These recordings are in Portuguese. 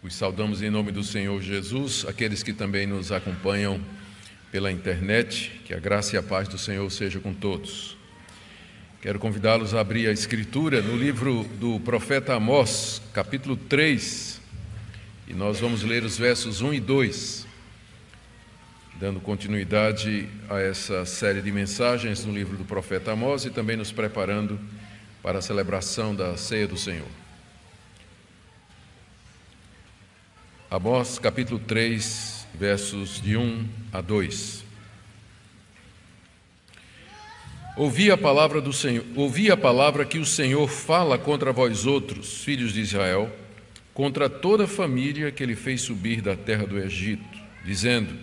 Os saudamos em nome do Senhor Jesus, aqueles que também nos acompanham pela internet, que a graça e a paz do Senhor seja com todos. Quero convidá-los a abrir a Escritura no livro do profeta Amós, capítulo 3, e nós vamos ler os versos 1 e 2, dando continuidade a essa série de mensagens no livro do profeta Amós e também nos preparando para a celebração da ceia do Senhor. Amós capítulo 3, versos de 1 a 2. Ouvi a palavra do Senhor, ouvi a palavra que o Senhor fala contra vós outros, filhos de Israel, contra toda a família que ele fez subir da terra do Egito, dizendo: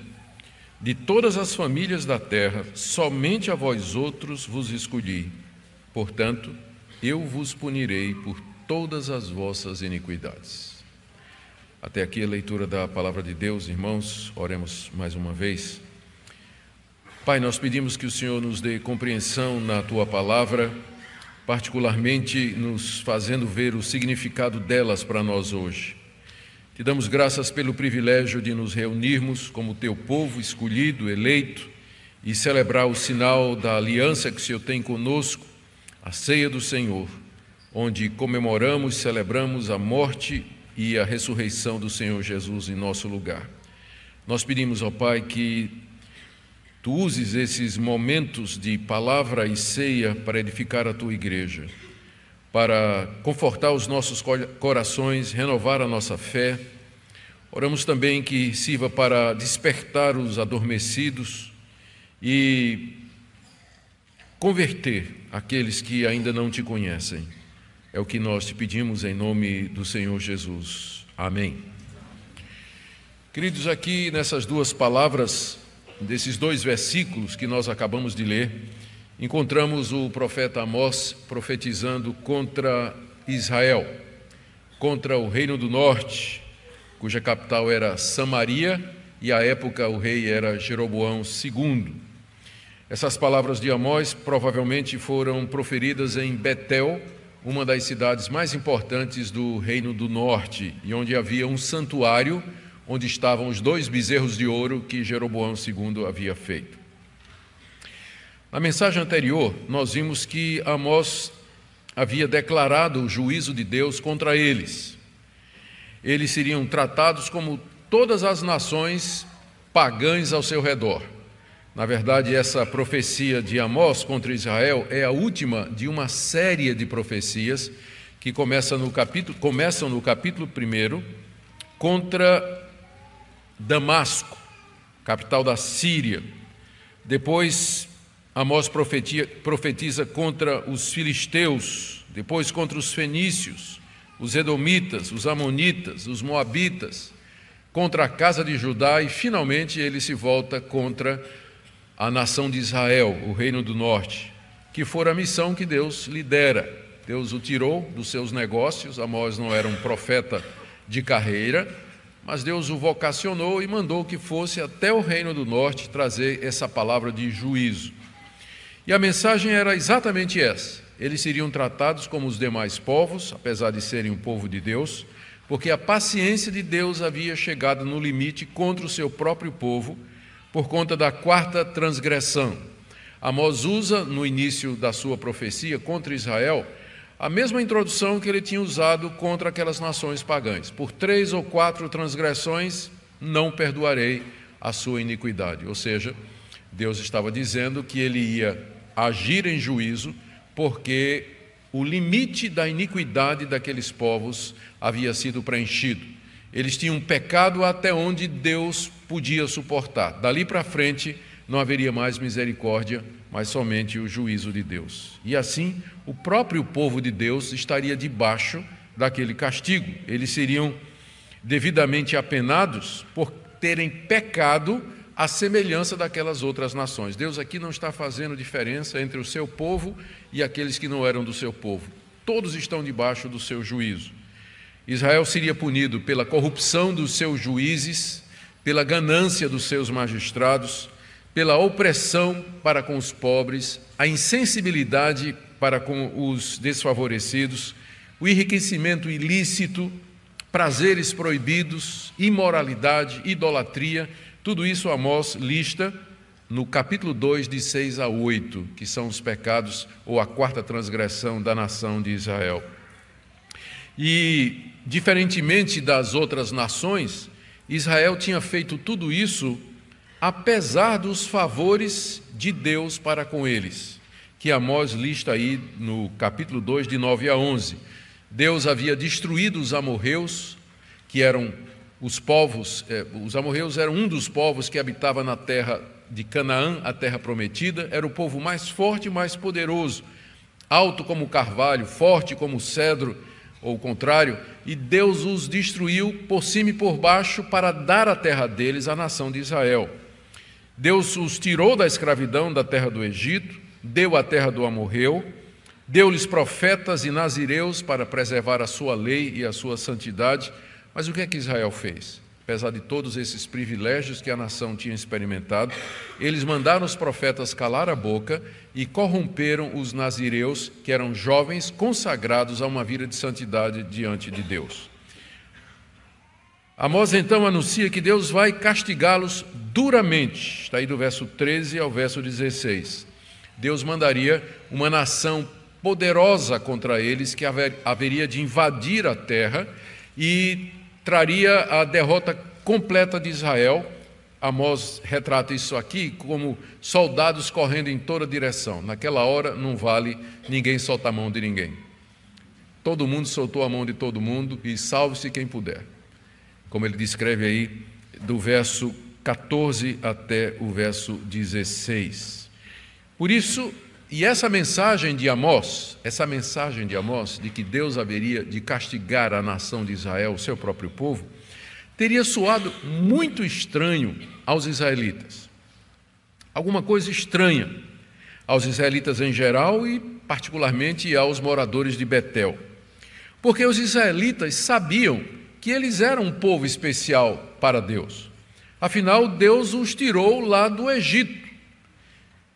De todas as famílias da terra, somente a vós outros vos escolhi. Portanto, eu vos punirei por todas as vossas iniquidades. Até aqui a leitura da palavra de Deus, irmãos, oremos mais uma vez. Pai, nós pedimos que o Senhor nos dê compreensão na tua palavra, particularmente nos fazendo ver o significado delas para nós hoje. Te damos graças pelo privilégio de nos reunirmos como teu povo escolhido, eleito, e celebrar o sinal da aliança que o Senhor tem conosco, a ceia do Senhor, onde comemoramos, celebramos a morte e a ressurreição do Senhor Jesus em nosso lugar. Nós pedimos ao Pai que tu uses esses momentos de palavra e ceia para edificar a tua igreja, para confortar os nossos corações, renovar a nossa fé. Oramos também que sirva para despertar os adormecidos e converter aqueles que ainda não te conhecem. É o que nós te pedimos em nome do Senhor Jesus. Amém. Queridos, aqui nessas duas palavras, desses dois versículos que nós acabamos de ler, encontramos o profeta Amós profetizando contra Israel, contra o reino do norte, cuja capital era Samaria e à época o rei era Jeroboão II. Essas palavras de Amós provavelmente foram proferidas em Betel, uma das cidades mais importantes do Reino do Norte, e onde havia um santuário onde estavam os dois bezerros de ouro que Jeroboão II havia feito. Na mensagem anterior, nós vimos que Amós havia declarado o juízo de Deus contra eles. Eles seriam tratados como todas as nações pagãs ao seu redor. Na verdade, essa profecia de Amós contra Israel é a última de uma série de profecias que começa no capítulo, começam no capítulo 1 contra Damasco, capital da Síria. Depois, Amós profetiza contra os filisteus, depois contra os fenícios, os edomitas, os amonitas, os moabitas, contra a casa de Judá e, finalmente, ele se volta contra a nação de Israel, o reino do norte, que for a missão que Deus lidera. Deus o tirou dos seus negócios, Amós não era um profeta de carreira, mas Deus o vocacionou e mandou que fosse até o reino do norte trazer essa palavra de juízo. E a mensagem era exatamente essa: eles seriam tratados como os demais povos, apesar de serem um povo de Deus, porque a paciência de Deus havia chegado no limite contra o seu próprio povo por conta da quarta transgressão. Amós usa, no início da sua profecia contra Israel, a mesma introdução que ele tinha usado contra aquelas nações pagãs. Por três ou quatro transgressões, não perdoarei a sua iniquidade. Ou seja, Deus estava dizendo que ele ia agir em juízo, porque o limite da iniquidade daqueles povos havia sido preenchido. Eles tinham pecado até onde Deus podia suportar. Dali para frente não haveria mais misericórdia, mas somente o juízo de Deus. E assim, o próprio povo de Deus estaria debaixo daquele castigo. Eles seriam devidamente apenados por terem pecado à semelhança daquelas outras nações. Deus aqui não está fazendo diferença entre o seu povo e aqueles que não eram do seu povo. Todos estão debaixo do seu juízo. Israel seria punido pela corrupção dos seus juízes, pela ganância dos seus magistrados, pela opressão para com os pobres, a insensibilidade para com os desfavorecidos, o enriquecimento ilícito prazeres proibidos, imoralidade, idolatria, tudo isso Amós lista no capítulo 2, de 6 a 8, que são os pecados ou a quarta transgressão da nação de Israel. E, diferentemente das outras nações, Israel tinha feito tudo isso apesar dos favores de Deus para com eles, que Amós lista aí no capítulo 2, de 9 a 11. Deus havia destruído os amorreus, que eram os povos, eh, os amorreus eram um dos povos que habitava na terra de Canaã, a terra prometida, era o povo mais forte e mais poderoso, alto como o carvalho, forte como o cedro, ou o contrário, e Deus os destruiu por cima e por baixo para dar a terra deles à nação de Israel. Deus os tirou da escravidão da terra do Egito, deu a terra do Amorreu, deu-lhes profetas e nazireus para preservar a sua lei e a sua santidade. Mas o que é que Israel fez? Apesar de todos esses privilégios que a nação tinha experimentado, eles mandaram os profetas calar a boca e corromperam os nazireus, que eram jovens consagrados a uma vida de santidade diante de Deus. Amós então anuncia que Deus vai castigá-los duramente. Está aí do verso 13 ao verso 16. Deus mandaria uma nação poderosa contra eles que haveria de invadir a terra e traria a derrota completa de Israel. Amós retrata isso aqui como soldados correndo em toda direção. Naquela hora não vale ninguém soltar a mão de ninguém. Todo mundo soltou a mão de todo mundo e salve-se quem puder como ele descreve aí, do verso 14 até o verso 16. Por isso, e essa mensagem de Amós, essa mensagem de Amós de que Deus haveria de castigar a nação de Israel, o seu próprio povo, teria soado muito estranho aos israelitas. Alguma coisa estranha aos israelitas em geral e particularmente aos moradores de Betel. Porque os israelitas sabiam que eles eram um povo especial para Deus. Afinal, Deus os tirou lá do Egito,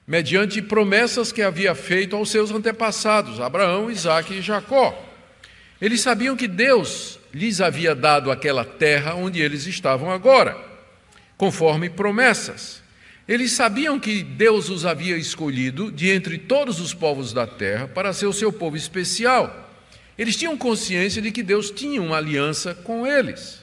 mediante promessas que havia feito aos seus antepassados, Abraão, Isaque e Jacó. Eles sabiam que Deus lhes havia dado aquela terra onde eles estavam agora, conforme promessas. Eles sabiam que Deus os havia escolhido de entre todos os povos da terra para ser o seu povo especial. Eles tinham consciência de que Deus tinha uma aliança com eles.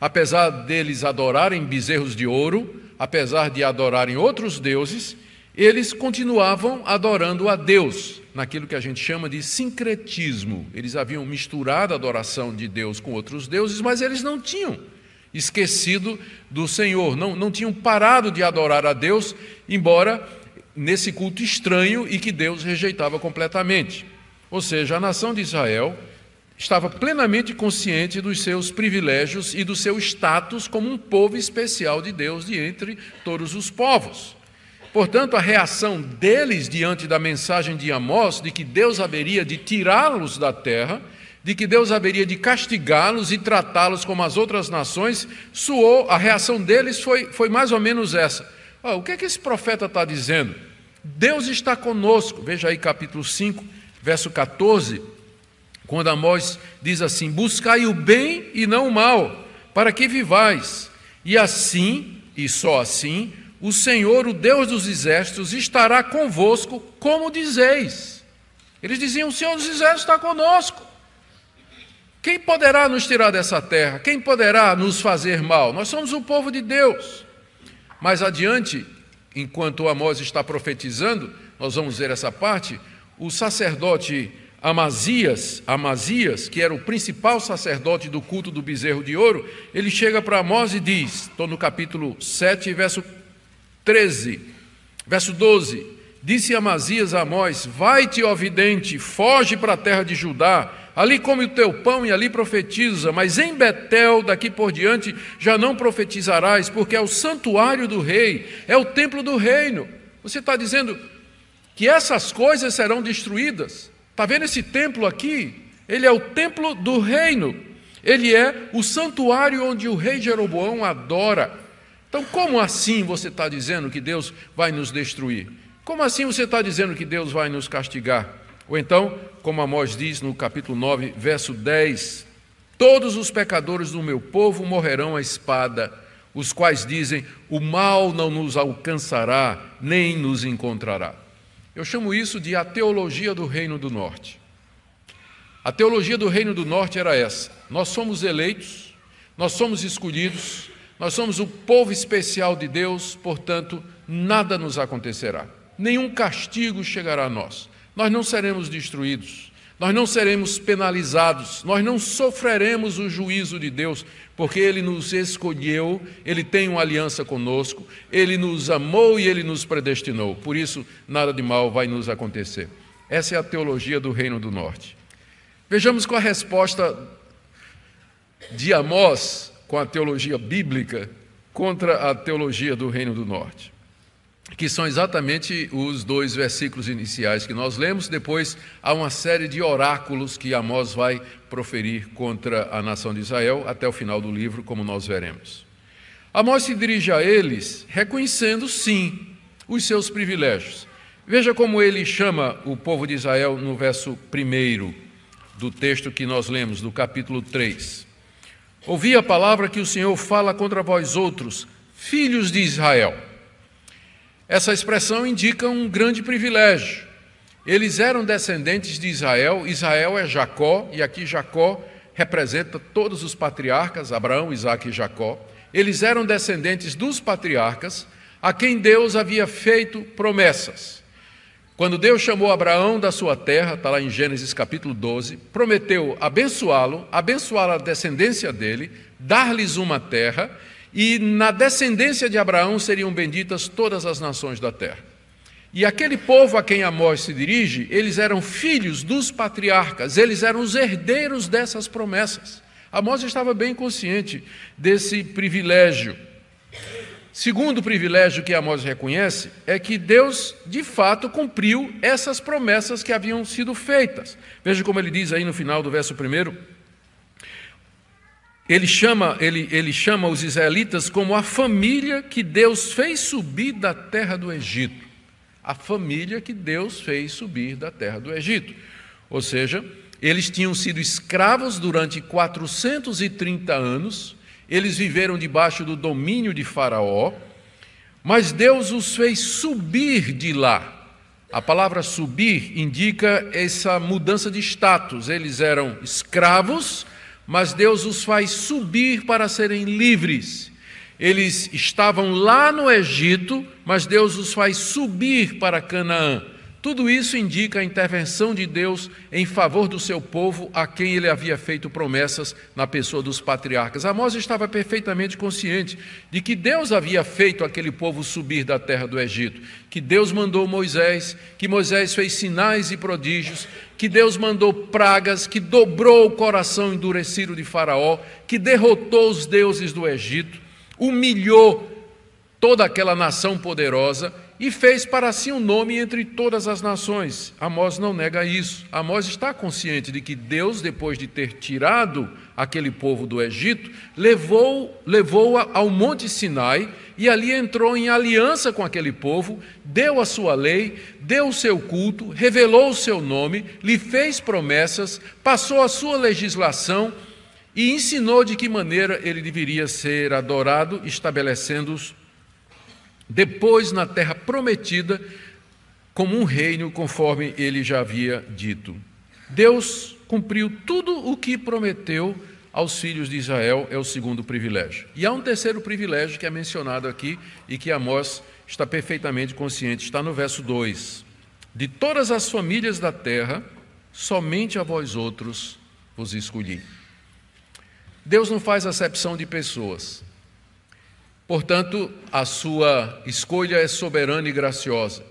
Apesar deles adorarem bezerros de ouro, apesar de adorarem outros deuses, eles continuavam adorando a Deus, naquilo que a gente chama de sincretismo. Eles haviam misturado a adoração de Deus com outros deuses, mas eles não tinham esquecido do Senhor, não, não tinham parado de adorar a Deus, embora nesse culto estranho e que Deus rejeitava completamente. Ou seja, a nação de Israel estava plenamente consciente dos seus privilégios e do seu status como um povo especial de Deus de entre todos os povos. Portanto, a reação deles diante da mensagem de Amós de que Deus haveria de tirá-los da terra, de que Deus haveria de castigá-los e tratá-los como as outras nações, soou, a reação deles foi, foi mais ou menos essa. Oh, o que é que esse profeta está dizendo? Deus está conosco. Veja aí capítulo 5, verso 14, quando Amós diz assim: Buscai o bem e não o mal, para que vivais. E assim, e só assim, o Senhor, o Deus dos exércitos, estará convosco, como dizeis. Eles diziam: O Senhor dos exércitos está conosco. Quem poderá nos tirar dessa terra? Quem poderá nos fazer mal? Nós somos o povo de Deus. Mais adiante, enquanto Amós está profetizando, nós vamos ver essa parte, o sacerdote Amazias, Amazias, que era o principal sacerdote do culto do bezerro de ouro, ele chega para Amós e diz, estou no capítulo 7, verso 13, verso 12, disse Amazias a Amós, vai-te, ó vidente, foge para a terra de Judá, ali come o teu pão e ali profetiza, mas em Betel, daqui por diante, já não profetizarás, porque é o santuário do rei, é o templo do reino. Você está dizendo, que essas coisas serão destruídas. Está vendo esse templo aqui? Ele é o templo do reino. Ele é o santuário onde o rei Jeroboão adora. Então, como assim você está dizendo que Deus vai nos destruir? Como assim você está dizendo que Deus vai nos castigar? Ou então, como Amós diz no capítulo 9, verso 10, Todos os pecadores do meu povo morrerão à espada, os quais dizem: o mal não nos alcançará, nem nos encontrará. Eu chamo isso de a teologia do Reino do Norte. A teologia do Reino do Norte era essa: nós somos eleitos, nós somos escolhidos, nós somos o povo especial de Deus, portanto, nada nos acontecerá, nenhum castigo chegará a nós, nós não seremos destruídos, nós não seremos penalizados, nós não sofreremos o juízo de Deus, porque Ele nos escolheu, Ele tem uma aliança conosco, Ele nos amou e Ele nos predestinou, por isso nada de mal vai nos acontecer. Essa é a teologia do Reino do Norte. Vejamos qual a resposta de Amós com a teologia bíblica contra a teologia do Reino do Norte que são exatamente os dois versículos iniciais que nós lemos. Depois há uma série de oráculos que Amós vai proferir contra a nação de Israel até o final do livro, como nós veremos. Amós se dirige a eles reconhecendo, sim, os seus privilégios. Veja como ele chama o povo de Israel no verso 1 do texto que nós lemos, do capítulo 3. Ouvi a palavra que o Senhor fala contra vós outros, filhos de Israel. Essa expressão indica um grande privilégio. Eles eram descendentes de Israel, Israel é Jacó, e aqui Jacó representa todos os patriarcas, Abraão, Isaac e Jacó. Eles eram descendentes dos patriarcas, a quem Deus havia feito promessas. Quando Deus chamou Abraão da sua terra, está lá em Gênesis capítulo 12, prometeu abençoá-lo, abençoar a descendência dele, dar-lhes uma terra e na descendência de Abraão seriam benditas todas as nações da terra. E aquele povo a quem Amós se dirige, eles eram filhos dos patriarcas, eles eram os herdeiros dessas promessas. Amós estava bem consciente desse privilégio. Segundo privilégio que Amós reconhece é que Deus, de fato, cumpriu essas promessas que haviam sido feitas. Veja como ele diz aí no final do verso 1: ele chama, ele, ele chama os israelitas como a família que Deus fez subir da terra do Egito. A família que Deus fez subir da terra do Egito. Ou seja, eles tinham sido escravos durante 430 anos, eles viveram debaixo do domínio de Faraó, mas Deus os fez subir de lá. A palavra subir indica essa mudança de status. Eles eram escravos, mas Deus os faz subir para serem livres. Eles estavam lá no Egito, mas Deus os faz subir para Canaã. Tudo isso indica a intervenção de Deus em favor do seu povo, a quem ele havia feito promessas na pessoa dos patriarcas. Amós estava perfeitamente consciente de que Deus havia feito aquele povo subir da terra do Egito, que Deus mandou Moisés, que Moisés fez sinais e prodígios, que Deus mandou pragas, que dobrou o coração endurecido de Faraó, que derrotou os deuses do Egito, humilhou toda aquela nação poderosa e fez para si um nome entre todas as nações. Amós não nega isso. Amós está consciente de que Deus, depois de ter tirado aquele povo do Egito, levou, levou ao Monte Sinai e ali entrou em aliança com aquele povo, deu a sua lei, deu o seu culto, revelou o seu nome, lhe fez promessas, passou a sua legislação e ensinou de que maneira ele deveria ser adorado, estabelecendo os depois na terra prometida, como um reino, conforme ele já havia dito. Deus cumpriu tudo o que prometeu aos filhos de Israel, é o segundo privilégio. E há um terceiro privilégio que é mencionado aqui e que Amós está perfeitamente consciente, está no verso 2. De todas as famílias da terra, somente a vós outros vos escolhi. Deus não faz acepção de pessoas. Portanto, a sua escolha é soberana e graciosa.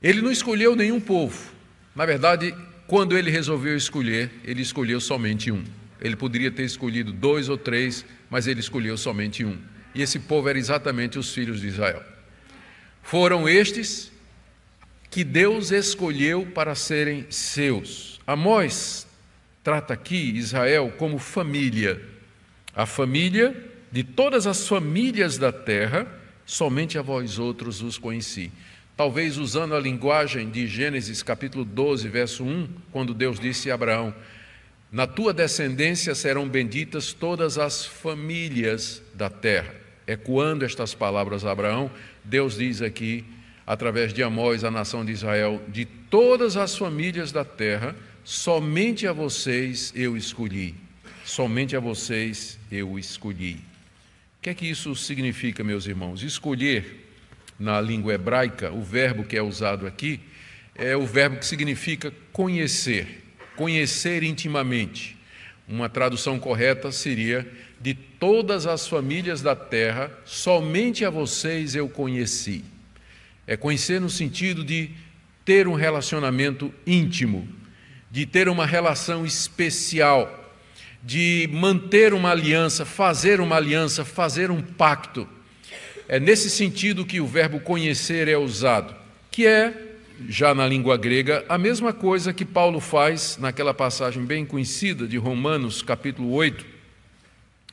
Ele não escolheu nenhum povo. Na verdade, quando ele resolveu escolher, ele escolheu somente um. Ele poderia ter escolhido dois ou três, mas ele escolheu somente um. E esse povo era exatamente os filhos de Israel. Foram estes que Deus escolheu para serem seus. Amós trata aqui Israel como família. A família de todas as famílias da terra, somente a vós outros os conheci. Talvez usando a linguagem de Gênesis capítulo 12, verso 1, quando Deus disse a Abraão: Na tua descendência serão benditas todas as famílias da terra. Ecoando estas palavras a Abraão, Deus diz aqui, através de Amós, a nação de Israel: De todas as famílias da terra, somente a vocês eu escolhi. Somente a vocês eu escolhi. O que é que isso significa, meus irmãos? Escolher, na língua hebraica, o verbo que é usado aqui, é o verbo que significa conhecer conhecer intimamente. Uma tradução correta seria: de todas as famílias da terra, somente a vocês eu conheci. É conhecer no sentido de ter um relacionamento íntimo, de ter uma relação especial, de manter uma aliança, fazer uma aliança, fazer um pacto. É nesse sentido que o verbo conhecer é usado, que é já na língua grega, a mesma coisa que Paulo faz naquela passagem bem conhecida de Romanos, capítulo 8,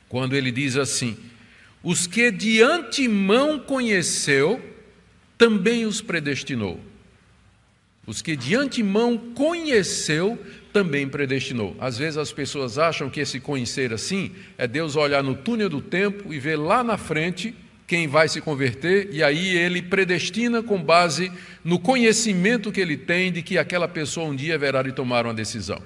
quando ele diz assim: Os que de antemão conheceu, também os predestinou. Os que de antemão conheceu, também predestinou. Às vezes as pessoas acham que esse conhecer assim é Deus olhar no túnel do tempo e ver lá na frente quem vai se converter, e aí ele predestina com base no conhecimento que ele tem de que aquela pessoa um dia haverá de tomar uma decisão.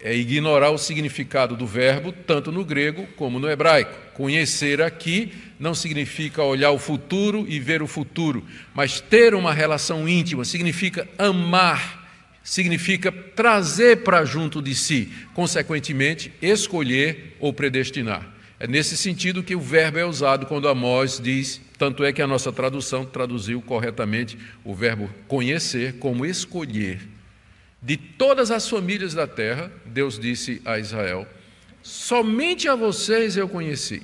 É ignorar o significado do verbo, tanto no grego como no hebraico. Conhecer aqui não significa olhar o futuro e ver o futuro, mas ter uma relação íntima, significa amar, significa trazer para junto de si, consequentemente, escolher ou predestinar. É nesse sentido que o verbo é usado quando Amós diz, tanto é que a nossa tradução traduziu corretamente o verbo conhecer como escolher. De todas as famílias da terra, Deus disse a Israel: somente a vocês eu conheci.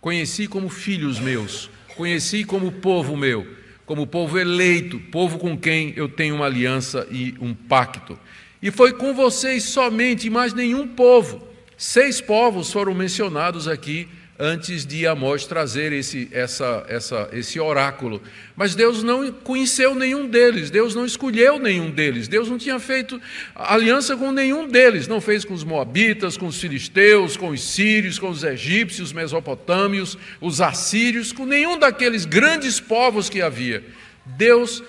Conheci como filhos meus, conheci como povo meu, como povo eleito, povo com quem eu tenho uma aliança e um pacto. E foi com vocês somente, mais nenhum povo Seis povos foram mencionados aqui antes de Amós trazer esse, essa, essa, esse oráculo. Mas Deus não conheceu nenhum deles, Deus não escolheu nenhum deles, Deus não tinha feito aliança com nenhum deles, não fez com os moabitas, com os filisteus, com os sírios, com os egípcios, os mesopotâmios, os assírios, com nenhum daqueles grandes povos que havia. Deus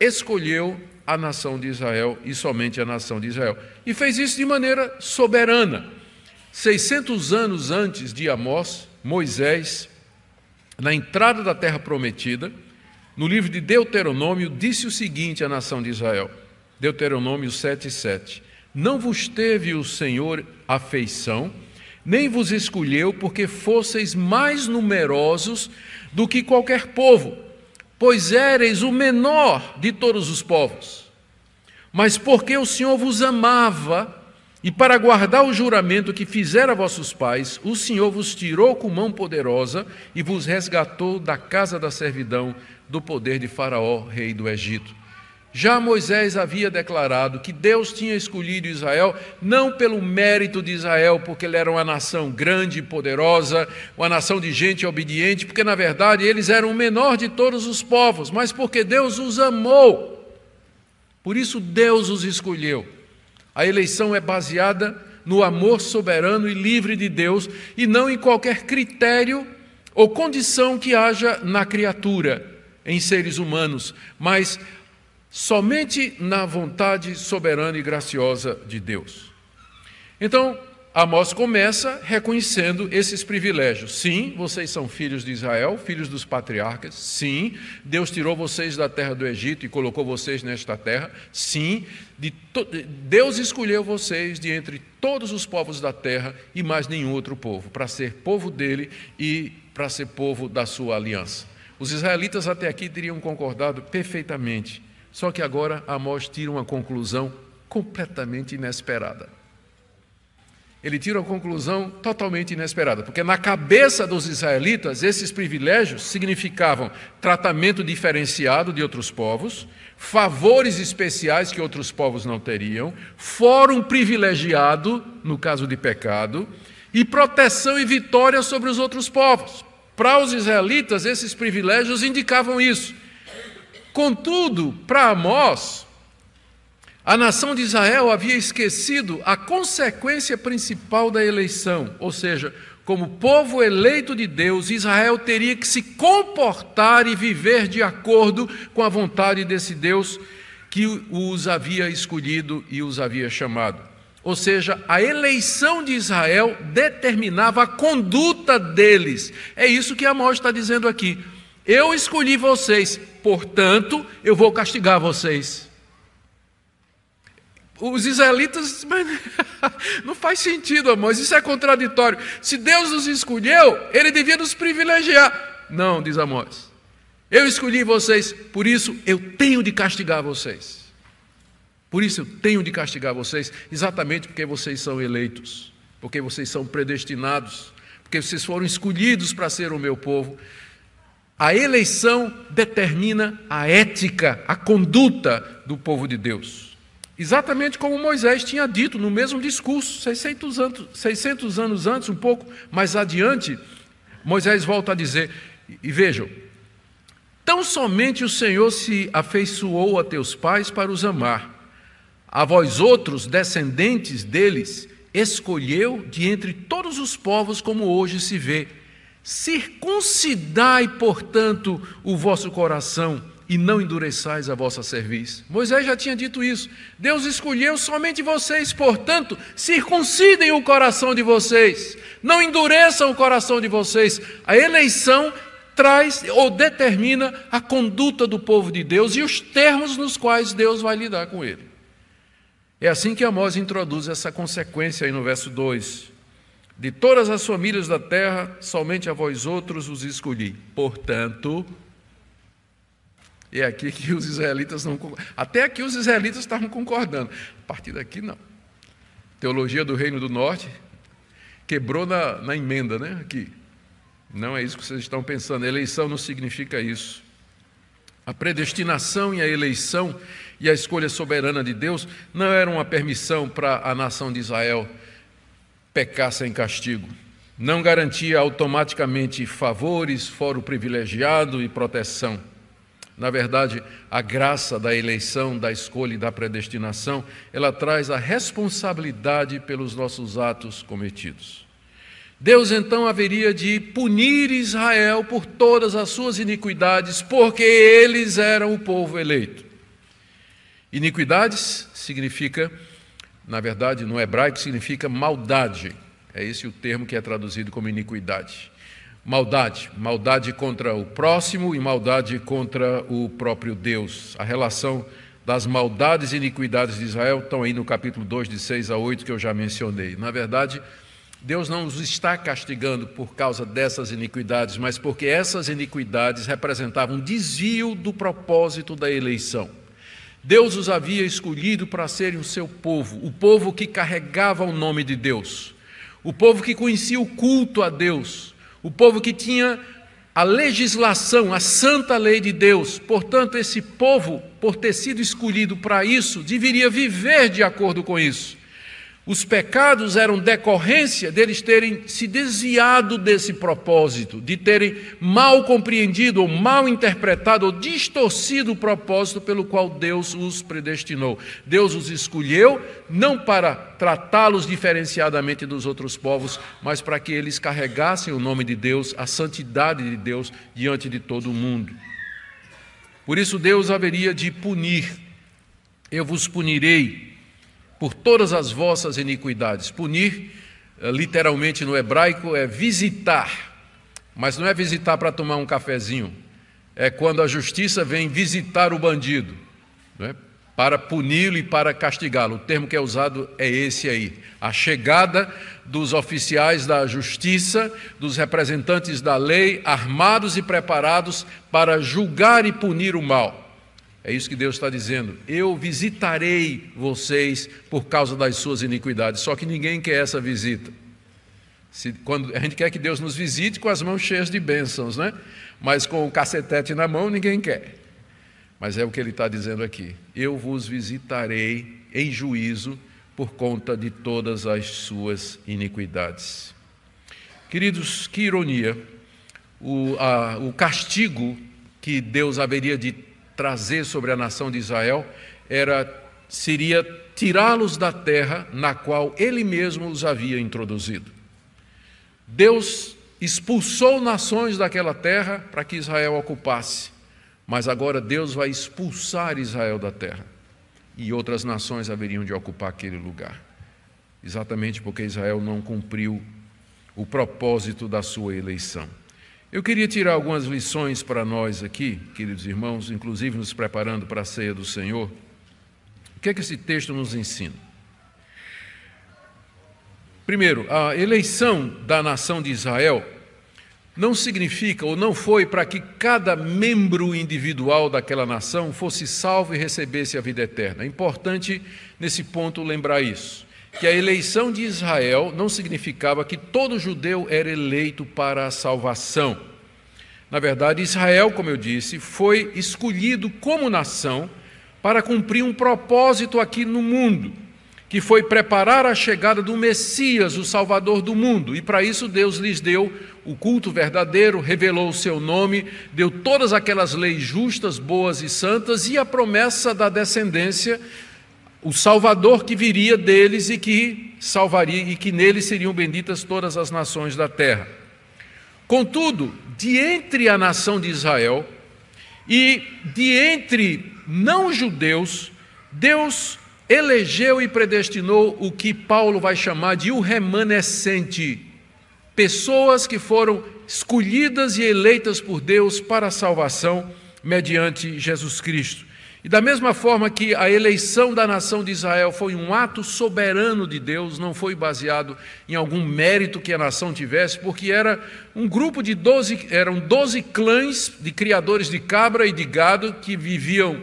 escolheu a nação de Israel e somente a nação de Israel. E fez isso de maneira soberana. 600 anos antes de Amós, Moisés, na entrada da terra prometida, no livro de Deuteronômio, disse o seguinte à nação de Israel: Deuteronômio 7,7: Não vos teve o Senhor afeição, nem vos escolheu, porque fosseis mais numerosos do que qualquer povo, pois éreis o menor de todos os povos. Mas porque o Senhor vos amava, e para guardar o juramento que fizera vossos pais, o Senhor vos tirou com mão poderosa e vos resgatou da casa da servidão, do poder de Faraó, rei do Egito. Já Moisés havia declarado que Deus tinha escolhido Israel não pelo mérito de Israel, porque ele era uma nação grande e poderosa, uma nação de gente obediente, porque na verdade eles eram o menor de todos os povos, mas porque Deus os amou. Por isso Deus os escolheu. A eleição é baseada no amor soberano e livre de Deus e não em qualquer critério ou condição que haja na criatura, em seres humanos, mas somente na vontade soberana e graciosa de Deus. Então, Amós começa reconhecendo esses privilégios. Sim, vocês são filhos de Israel, filhos dos patriarcas. Sim, Deus tirou vocês da terra do Egito e colocou vocês nesta terra. Sim, de Deus escolheu vocês de entre todos os povos da terra e mais nenhum outro povo, para ser povo dele e para ser povo da sua aliança. Os israelitas até aqui teriam concordado perfeitamente, só que agora Amós tira uma conclusão completamente inesperada ele tira uma conclusão totalmente inesperada, porque na cabeça dos israelitas esses privilégios significavam tratamento diferenciado de outros povos, favores especiais que outros povos não teriam, fórum privilegiado no caso de pecado e proteção e vitória sobre os outros povos. Para os israelitas esses privilégios indicavam isso. Contudo, para Amós, A nação de Israel havia esquecido a consequência principal da eleição, ou seja, como povo eleito de Deus, Israel teria que se comportar e viver de acordo com a vontade desse Deus que os havia escolhido e os havia chamado. Ou seja, a eleição de Israel determinava a conduta deles. É isso que Amós está dizendo aqui. Eu escolhi vocês, portanto, eu vou castigar vocês. Os israelitas, não faz sentido, Amós, isso é contraditório. Se Deus nos escolheu, Ele devia nos privilegiar. Não, diz Amós. Eu escolhi vocês, por isso eu tenho de castigar vocês. Por isso eu tenho de castigar vocês, exatamente porque vocês são eleitos, porque vocês são predestinados, porque vocês foram escolhidos para ser o meu povo. A eleição determina a ética, a conduta do povo de Deus. Exatamente como Moisés tinha dito no mesmo discurso, 600 anos, 600 anos antes, um pouco mais adiante, Moisés volta a dizer: e vejam, tão somente o Senhor se afeiçoou a teus pais para os amar, a vós outros, descendentes deles, escolheu de entre todos os povos, como hoje se vê. Circuncidai, portanto, o vosso coração e não endureçais a vossa cerviz. Moisés já tinha dito isso. Deus escolheu somente vocês, portanto, circuncidem o coração de vocês. Não endureçam o coração de vocês. A eleição traz ou determina a conduta do povo de Deus e os termos nos quais Deus vai lidar com ele. É assim que Amós introduz essa consequência aí no verso 2. De todas as famílias da terra, somente a vós outros os escolhi. Portanto, é aqui que os israelitas não Até aqui os israelitas estavam concordando. A partir daqui, não. Teologia do Reino do Norte quebrou na, na emenda, né? Aqui. Não é isso que vocês estão pensando. eleição não significa isso. A predestinação e a eleição e a escolha soberana de Deus não eram uma permissão para a nação de Israel pecar sem castigo. Não garantia automaticamente favores, foro privilegiado e proteção. Na verdade, a graça da eleição, da escolha e da predestinação, ela traz a responsabilidade pelos nossos atos cometidos. Deus então haveria de punir Israel por todas as suas iniquidades, porque eles eram o povo eleito. Iniquidades significa na verdade, no hebraico significa maldade. É esse o termo que é traduzido como iniquidade. Maldade, maldade contra o próximo e maldade contra o próprio Deus. A relação das maldades e iniquidades de Israel estão aí no capítulo 2, de 6 a 8, que eu já mencionei. Na verdade, Deus não os está castigando por causa dessas iniquidades, mas porque essas iniquidades representavam um desvio do propósito da eleição. Deus os havia escolhido para serem o seu povo, o povo que carregava o nome de Deus, o povo que conhecia o culto a Deus, o povo que tinha a legislação, a santa lei de Deus. Portanto, esse povo, por ter sido escolhido para isso, deveria viver de acordo com isso. Os pecados eram decorrência deles terem se desviado desse propósito, de terem mal compreendido ou mal interpretado ou distorcido o propósito pelo qual Deus os predestinou. Deus os escolheu não para tratá-los diferenciadamente dos outros povos, mas para que eles carregassem o nome de Deus, a santidade de Deus diante de todo o mundo. Por isso Deus haveria de punir. Eu vos punirei por todas as vossas iniquidades. Punir, eh, literalmente no hebraico, é visitar, mas não é visitar para tomar um cafezinho, é quando a justiça vem visitar o bandido, é? para puni-lo e para castigá-lo. O termo que é usado é esse aí. A chegada dos oficiais da justiça, dos representantes da lei, armados e preparados para julgar e punir o mal. É isso que Deus está dizendo. Eu visitarei vocês por causa das suas iniquidades. Só que ninguém quer essa visita. Se, quando a gente quer que Deus nos visite com as mãos cheias de bênçãos, né? Mas com o cacetete na mão ninguém quer. Mas é o que ele está dizendo aqui. Eu vos visitarei em juízo por conta de todas as suas iniquidades. Queridos, que ironia. O, a, o castigo que Deus haveria de trazer sobre a nação de Israel era seria tirá-los da terra na qual ele mesmo os havia introduzido. Deus expulsou nações daquela terra para que Israel ocupasse, mas agora Deus vai expulsar Israel da terra e outras nações haveriam de ocupar aquele lugar, exatamente porque Israel não cumpriu o propósito da sua eleição. Eu queria tirar algumas lições para nós aqui, queridos irmãos, inclusive nos preparando para a ceia do Senhor. O que é que esse texto nos ensina? Primeiro, a eleição da nação de Israel não significa ou não foi para que cada membro individual daquela nação fosse salvo e recebesse a vida eterna. É importante nesse ponto lembrar isso que a eleição de Israel não significava que todo judeu era eleito para a salvação. Na verdade, Israel, como eu disse, foi escolhido como nação para cumprir um propósito aqui no mundo, que foi preparar a chegada do Messias, o Salvador do mundo. E para isso Deus lhes deu o culto verdadeiro, revelou o seu nome, deu todas aquelas leis justas, boas e santas e a promessa da descendência o Salvador que viria deles e que salvaria e que nele seriam benditas todas as nações da terra. Contudo, de entre a nação de Israel e de entre não judeus, Deus elegeu e predestinou o que Paulo vai chamar de o remanescente, pessoas que foram escolhidas e eleitas por Deus para a salvação mediante Jesus Cristo. E da mesma forma que a eleição da nação de Israel foi um ato soberano de Deus, não foi baseado em algum mérito que a nação tivesse, porque era um grupo de doze, eram doze clãs de criadores de cabra e de gado que viviam,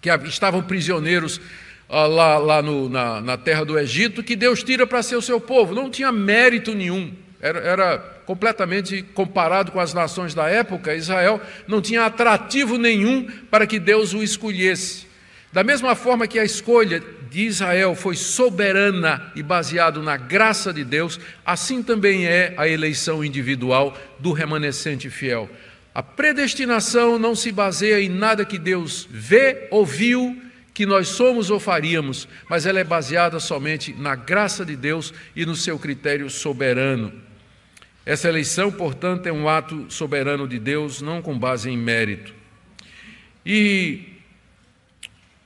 que estavam prisioneiros ah, lá, lá no, na, na terra do Egito, que Deus tira para ser o seu povo. Não tinha mérito nenhum, era, era completamente comparado com as nações da época, Israel não tinha atrativo nenhum para que Deus o escolhesse. Da mesma forma que a escolha de Israel foi soberana e baseado na graça de Deus, assim também é a eleição individual do remanescente fiel. A predestinação não se baseia em nada que Deus vê, ouviu, que nós somos ou faríamos, mas ela é baseada somente na graça de Deus e no seu critério soberano. Essa eleição, portanto, é um ato soberano de Deus, não com base em mérito. E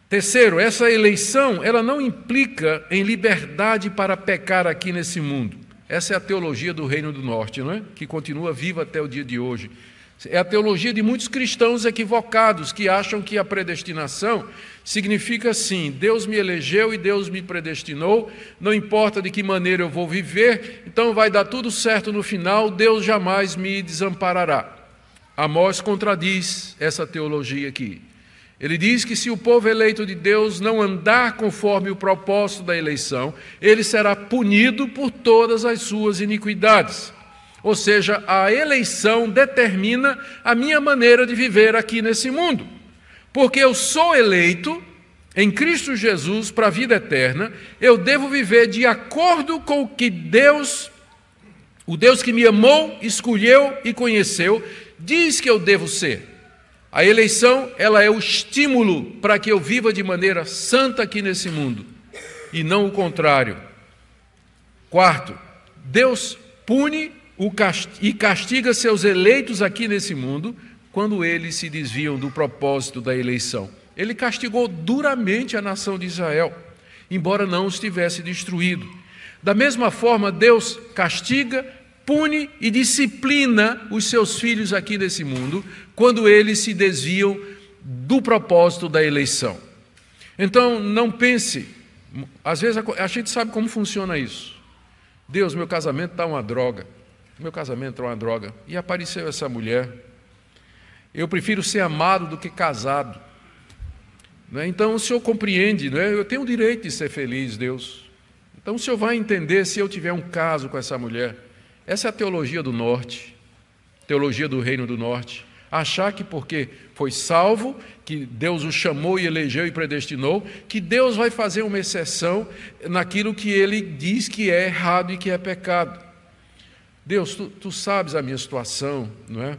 terceiro, essa eleição, ela não implica em liberdade para pecar aqui nesse mundo. Essa é a teologia do Reino do Norte, não é? Que continua viva até o dia de hoje. É a teologia de muitos cristãos equivocados que acham que a predestinação significa assim: Deus me elegeu e Deus me predestinou, não importa de que maneira eu vou viver, então vai dar tudo certo no final, Deus jamais me desamparará. Amós contradiz essa teologia aqui. Ele diz que se o povo eleito de Deus não andar conforme o propósito da eleição, ele será punido por todas as suas iniquidades. Ou seja, a eleição determina a minha maneira de viver aqui nesse mundo. Porque eu sou eleito em Cristo Jesus para a vida eterna, eu devo viver de acordo com o que Deus, o Deus que me amou, escolheu e conheceu, diz que eu devo ser. A eleição, ela é o estímulo para que eu viva de maneira santa aqui nesse mundo, e não o contrário. Quarto, Deus pune e castiga seus eleitos aqui nesse mundo quando eles se desviam do propósito da eleição. Ele castigou duramente a nação de Israel, embora não os tivesse destruído. Da mesma forma, Deus castiga, pune e disciplina os seus filhos aqui nesse mundo quando eles se desviam do propósito da eleição. Então, não pense, às vezes a gente sabe como funciona isso. Deus, meu casamento está uma droga. Meu casamento é uma droga. E apareceu essa mulher. Eu prefiro ser amado do que casado. É? Então o Senhor compreende, é? eu tenho o direito de ser feliz, Deus. Então o Senhor vai entender se eu tiver um caso com essa mulher. Essa é a teologia do norte, teologia do reino do norte. Achar que porque foi salvo, que Deus o chamou e elegeu e predestinou, que Deus vai fazer uma exceção naquilo que ele diz que é errado e que é pecado. Deus, tu, tu sabes a minha situação, não é?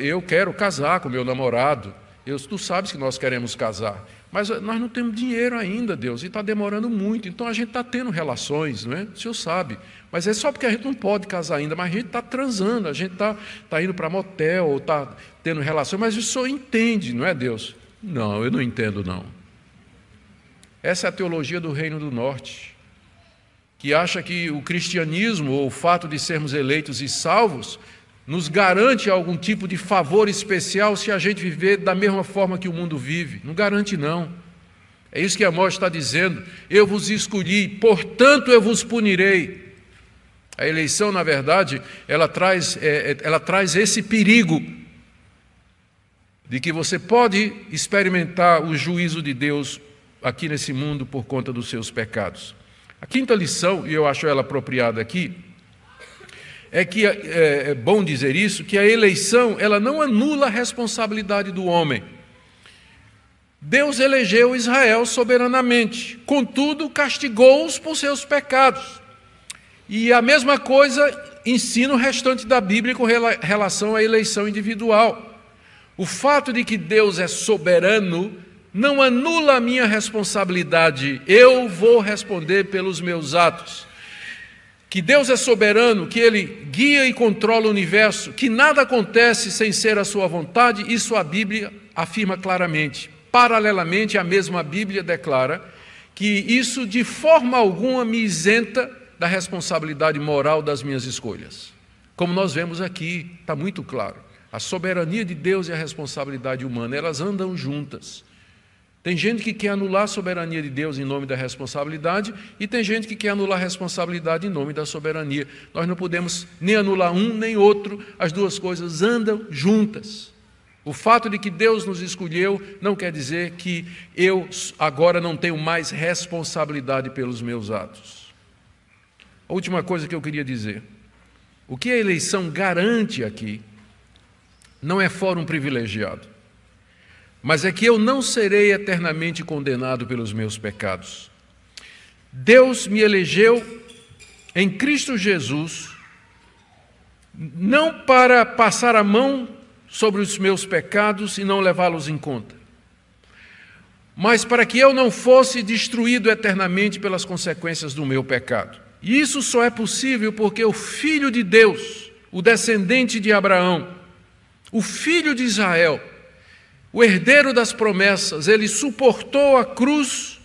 eu quero casar com meu namorado. Deus, tu sabes que nós queremos casar. Mas nós não temos dinheiro ainda, Deus, e está demorando muito. Então a gente está tendo relações, não é? O senhor sabe. Mas é só porque a gente não pode casar ainda, mas a gente está transando, a gente está tá indo para motel, ou está tendo relações, mas o senhor entende, não é Deus? Não, eu não entendo, não. Essa é a teologia do Reino do Norte, que acha que o cristianismo, ou o fato de sermos eleitos e salvos, nos garante algum tipo de favor especial se a gente viver da mesma forma que o mundo vive. Não garante, não. É isso que Amós está dizendo. Eu vos escolhi, portanto eu vos punirei. A eleição, na verdade, ela traz, é, é ela traz esse perigo de que você pode experimentar o juízo de Deus aqui nesse mundo por conta dos seus pecados. A quinta lição, e eu acho ela apropriada aqui, é que é, é bom dizer isso, que a eleição ela não anula a responsabilidade do homem. Deus elegeu Israel soberanamente, contudo castigou-os por seus pecados. E a mesma coisa ensina o restante da Bíblia com relação à eleição individual. O fato de que Deus é soberano não anula a minha responsabilidade, eu vou responder pelos meus atos que Deus é soberano, que Ele guia e controla o universo, que nada acontece sem ser a Sua vontade, isso a Bíblia afirma claramente. Paralelamente, a mesma Bíblia declara que isso de forma alguma me isenta da responsabilidade moral das minhas escolhas. Como nós vemos aqui, está muito claro. A soberania de Deus e a responsabilidade humana, elas andam juntas. Tem gente que quer anular a soberania de Deus em nome da responsabilidade e tem gente que quer anular a responsabilidade em nome da soberania. Nós não podemos nem anular um nem outro, as duas coisas andam juntas. O fato de que Deus nos escolheu não quer dizer que eu agora não tenho mais responsabilidade pelos meus atos. A última coisa que eu queria dizer: o que a eleição garante aqui não é fórum privilegiado mas é que eu não serei eternamente condenado pelos meus pecados. Deus me elegeu em Cristo Jesus, não para passar a mão sobre os meus pecados e não levá-los em conta, mas para que eu não fosse destruído eternamente pelas consequências do meu pecado. E isso só é possível porque o Filho de Deus, o descendente de Abraão, o Filho de Israel, o herdeiro das promessas, ele suportou a cruz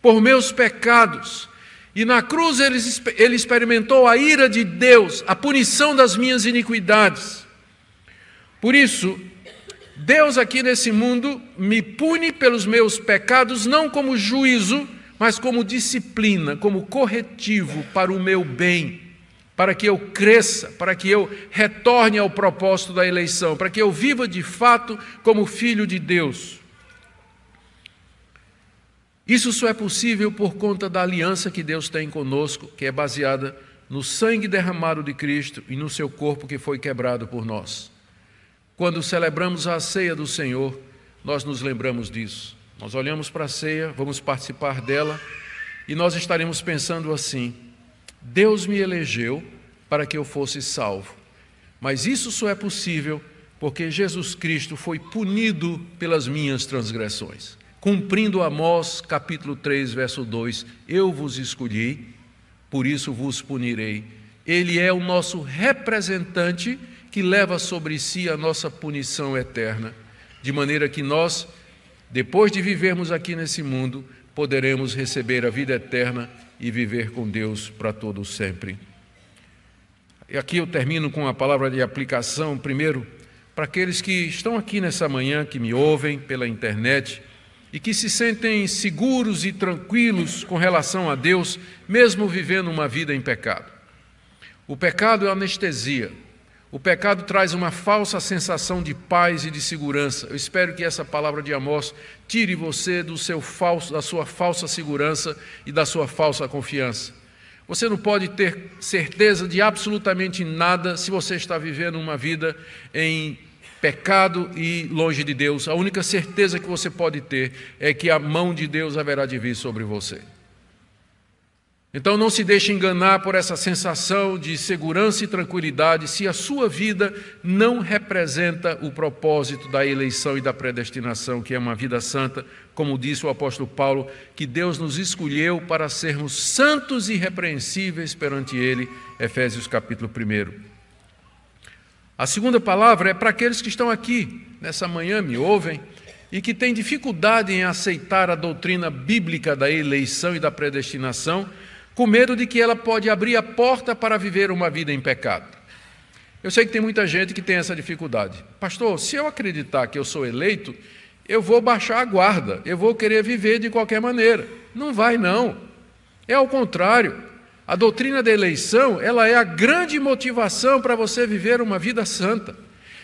por meus pecados. E na cruz ele, ele experimentou a ira de Deus, a punição das minhas iniquidades. Por isso, Deus aqui nesse mundo me pune pelos meus pecados, não como juízo, mas como disciplina, como corretivo para o meu bem para que eu cresça, para que eu retorne ao propósito da eleição, para que eu viva de fato como filho de Deus. Isso só é possível por conta da aliança que Deus tem conosco, que é baseada no sangue derramado de Cristo e no seu corpo que foi quebrado por nós. Quando celebramos a ceia do Senhor, nós nos lembramos disso. Nós olhamos para a ceia, vamos participar dela e nós estaremos pensando assim: Deus me elegeu para que eu fosse salvo. Mas isso só é possível porque Jesus Cristo foi punido pelas minhas transgressões. Cumprindo Amós capítulo 3, verso 2: Eu vos escolhi, por isso vos punirei. Ele é o nosso representante que leva sobre si a nossa punição eterna, de maneira que nós, depois de vivermos aqui nesse mundo, poderemos receber a vida eterna e viver com Deus para todo sempre. E aqui eu termino com a palavra de aplicação, primeiro, para aqueles que estão aqui nessa manhã, que me ouvem pela internet e que se sentem seguros e tranquilos com relação a Deus, mesmo vivendo uma vida em pecado. O pecado é anestesia, o pecado traz uma falsa sensação de paz e de segurança. Eu espero que essa palavra de Amós tire você do seu falso, da sua falsa segurança e da sua falsa confiança. Você não pode ter certeza de absolutamente nada se você está vivendo uma vida em pecado e longe de Deus. A única certeza que você pode ter é que a mão de Deus haverá de vir sobre você. Então não se deixe enganar por essa sensação de segurança e tranquilidade se a sua vida não representa o propósito da eleição e da predestinação, que é uma vida santa, como disse o apóstolo Paulo, que Deus nos escolheu para sermos santos e irrepreensíveis perante Ele, Efésios capítulo 1. A segunda palavra é para aqueles que estão aqui nessa manhã, me ouvem, e que têm dificuldade em aceitar a doutrina bíblica da eleição e da predestinação com medo de que ela pode abrir a porta para viver uma vida em pecado. Eu sei que tem muita gente que tem essa dificuldade. Pastor, se eu acreditar que eu sou eleito, eu vou baixar a guarda, eu vou querer viver de qualquer maneira. Não vai não. É ao contrário. A doutrina da eleição, ela é a grande motivação para você viver uma vida santa.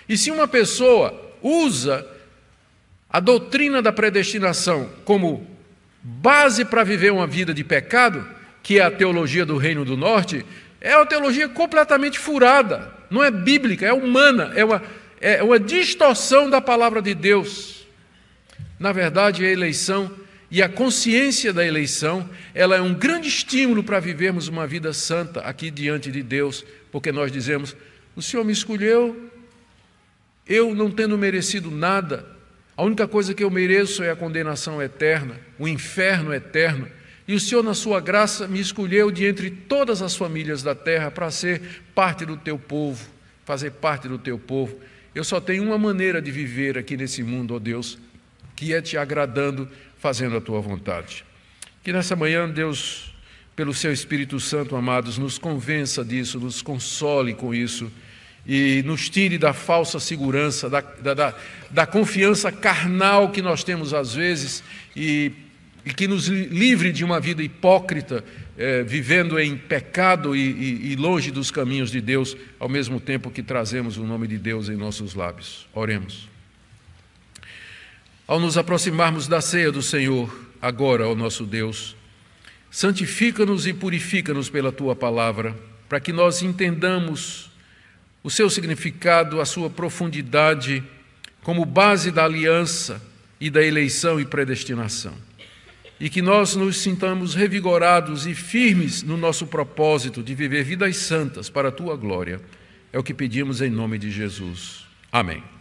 E se uma pessoa usa a doutrina da predestinação como base para viver uma vida de pecado, que é a teologia do Reino do Norte, é uma teologia completamente furada, não é bíblica, é humana, é uma, é uma distorção da palavra de Deus. Na verdade, a eleição e a consciência da eleição, ela é um grande estímulo para vivermos uma vida santa aqui diante de Deus, porque nós dizemos: o Senhor me escolheu, eu não tendo merecido nada, a única coisa que eu mereço é a condenação eterna, o inferno eterno. E o Senhor, na sua graça, me escolheu de entre todas as famílias da terra para ser parte do teu povo, fazer parte do teu povo. Eu só tenho uma maneira de viver aqui nesse mundo, ó Deus, que é te agradando, fazendo a tua vontade. Que nessa manhã, Deus, pelo seu Espírito Santo, amados, nos convença disso, nos console com isso e nos tire da falsa segurança, da, da, da, confiança carnal que nós temos às vezes e e que nos livre de uma vida hipócrita, é, vivendo em pecado e, e, e longe dos caminhos de Deus, ao mesmo tempo que trazemos o nome de Deus em nossos lábios. Oremos. Ao nos aproximarmos da ceia do Senhor, agora, ó nosso Deus, santifica-nos e purifica-nos pela tua palavra, para que nós entendamos o seu significado, a sua profundidade, como base da aliança e da eleição e predestinação e que nós nos sintamos revigorados e firmes no nosso propósito de viver vidas santas para a tua glória. É o que pedimos em nome de Jesus. Amém.